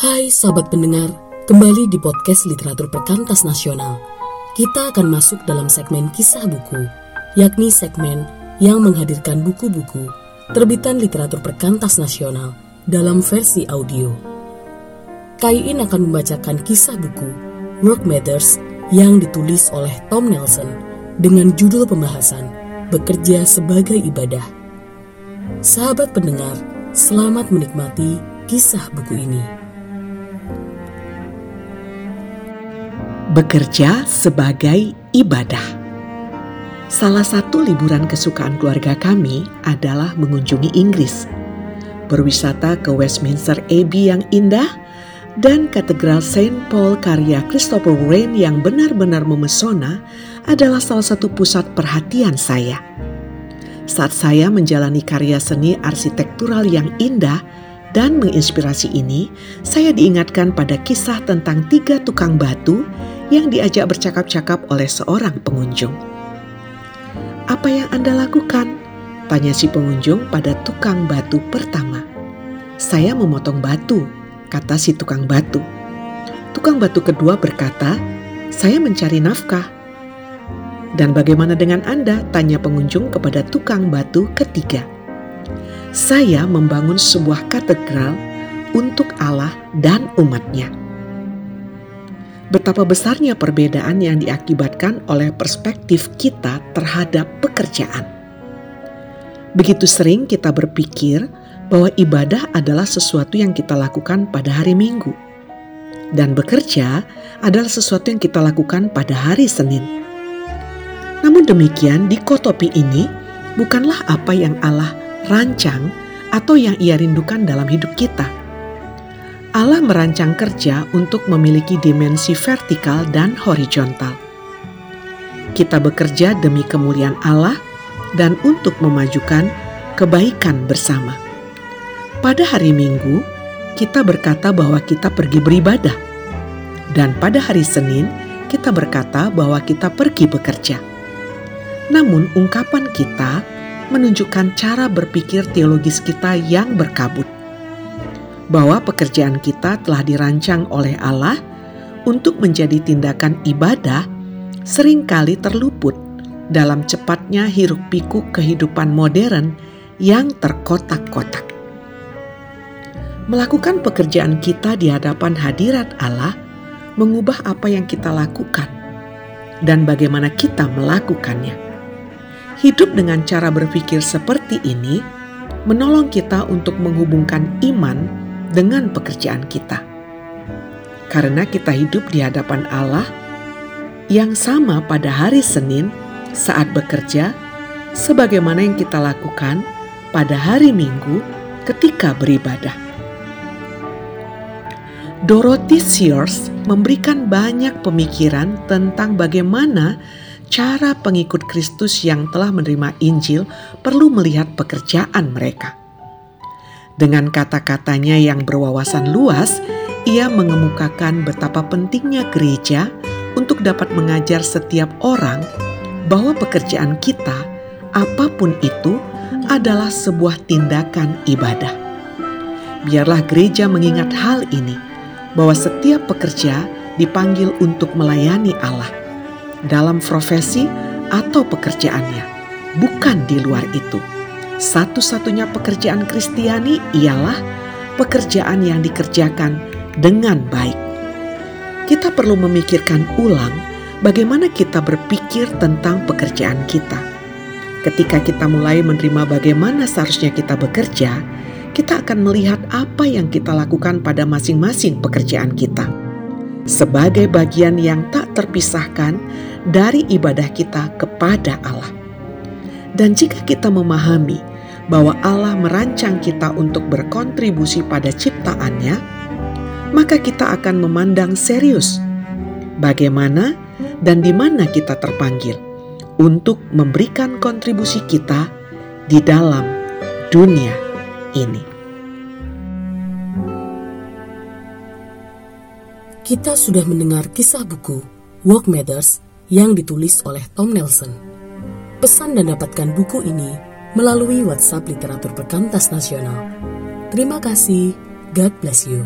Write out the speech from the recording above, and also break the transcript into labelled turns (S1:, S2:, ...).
S1: Hai sahabat pendengar, kembali di podcast Literatur Perkantas Nasional. Kita akan masuk dalam segmen kisah buku, yakni segmen yang menghadirkan buku-buku terbitan literatur perkantas nasional dalam versi audio. Kaiin akan membacakan kisah buku Work Matters yang ditulis oleh Tom Nelson dengan judul pembahasan Bekerja sebagai Ibadah. Sahabat pendengar, selamat menikmati kisah buku ini.
S2: Bekerja sebagai ibadah. Salah satu liburan kesukaan keluarga kami adalah mengunjungi Inggris. Berwisata ke Westminster Abbey yang indah dan Katedral Saint Paul karya Christopher Wren yang benar-benar memesona adalah salah satu pusat perhatian saya. Saat saya menjalani karya seni arsitektural yang indah dan menginspirasi ini, saya diingatkan pada kisah tentang tiga tukang batu yang diajak bercakap-cakap oleh seorang pengunjung. Apa yang Anda lakukan? Tanya si pengunjung pada tukang batu pertama. Saya memotong batu, kata si tukang batu. Tukang batu kedua berkata, saya mencari nafkah. Dan bagaimana dengan Anda? Tanya pengunjung kepada tukang batu ketiga. Saya membangun sebuah katedral untuk Allah dan umatnya betapa besarnya perbedaan yang diakibatkan oleh perspektif kita terhadap pekerjaan. Begitu sering kita berpikir bahwa ibadah adalah sesuatu yang kita lakukan pada hari Minggu, dan bekerja adalah sesuatu yang kita lakukan pada hari Senin. Namun demikian, dikotopi ini bukanlah apa yang Allah rancang atau yang Ia rindukan dalam hidup kita Allah merancang kerja untuk memiliki dimensi vertikal dan horizontal. Kita bekerja demi kemuliaan Allah dan untuk memajukan kebaikan bersama. Pada hari Minggu, kita berkata bahwa kita pergi beribadah, dan pada hari Senin, kita berkata bahwa kita pergi bekerja. Namun, ungkapan kita menunjukkan cara berpikir teologis kita yang berkabut bahwa pekerjaan kita telah dirancang oleh Allah untuk menjadi tindakan ibadah sering kali terluput dalam cepatnya hiruk-pikuk kehidupan modern yang terkotak-kotak. Melakukan pekerjaan kita di hadapan hadirat Allah mengubah apa yang kita lakukan dan bagaimana kita melakukannya. Hidup dengan cara berpikir seperti ini menolong kita untuk menghubungkan iman dengan pekerjaan kita. Karena kita hidup di hadapan Allah yang sama pada hari Senin saat bekerja, sebagaimana yang kita lakukan pada hari Minggu ketika beribadah. Dorothy Sears memberikan banyak pemikiran tentang bagaimana cara pengikut Kristus yang telah menerima Injil perlu melihat pekerjaan mereka. Dengan kata-katanya yang berwawasan luas, ia mengemukakan betapa pentingnya gereja untuk dapat mengajar setiap orang bahwa pekerjaan kita, apa pun itu, adalah sebuah tindakan ibadah. Biarlah gereja mengingat hal ini, bahwa setiap pekerja dipanggil untuk melayani Allah dalam profesi atau pekerjaannya, bukan di luar itu satu-satunya pekerjaan Kristiani ialah pekerjaan yang dikerjakan dengan baik. Kita perlu memikirkan ulang bagaimana kita berpikir tentang pekerjaan kita. Ketika kita mulai menerima bagaimana seharusnya kita bekerja, kita akan melihat apa yang kita lakukan pada masing-masing pekerjaan kita. Sebagai bagian yang tak terpisahkan dari ibadah kita kepada Allah. Dan jika kita memahami bahwa Allah merancang kita untuk berkontribusi pada ciptaannya, maka kita akan memandang serius bagaimana dan di mana kita terpanggil untuk memberikan kontribusi kita di dalam dunia ini.
S1: Kita sudah mendengar kisah buku Work Matters yang ditulis oleh Tom Nelson. Pesan dan dapatkan buku ini melalui WhatsApp Literatur Perkantas Nasional. Terima kasih. God bless you.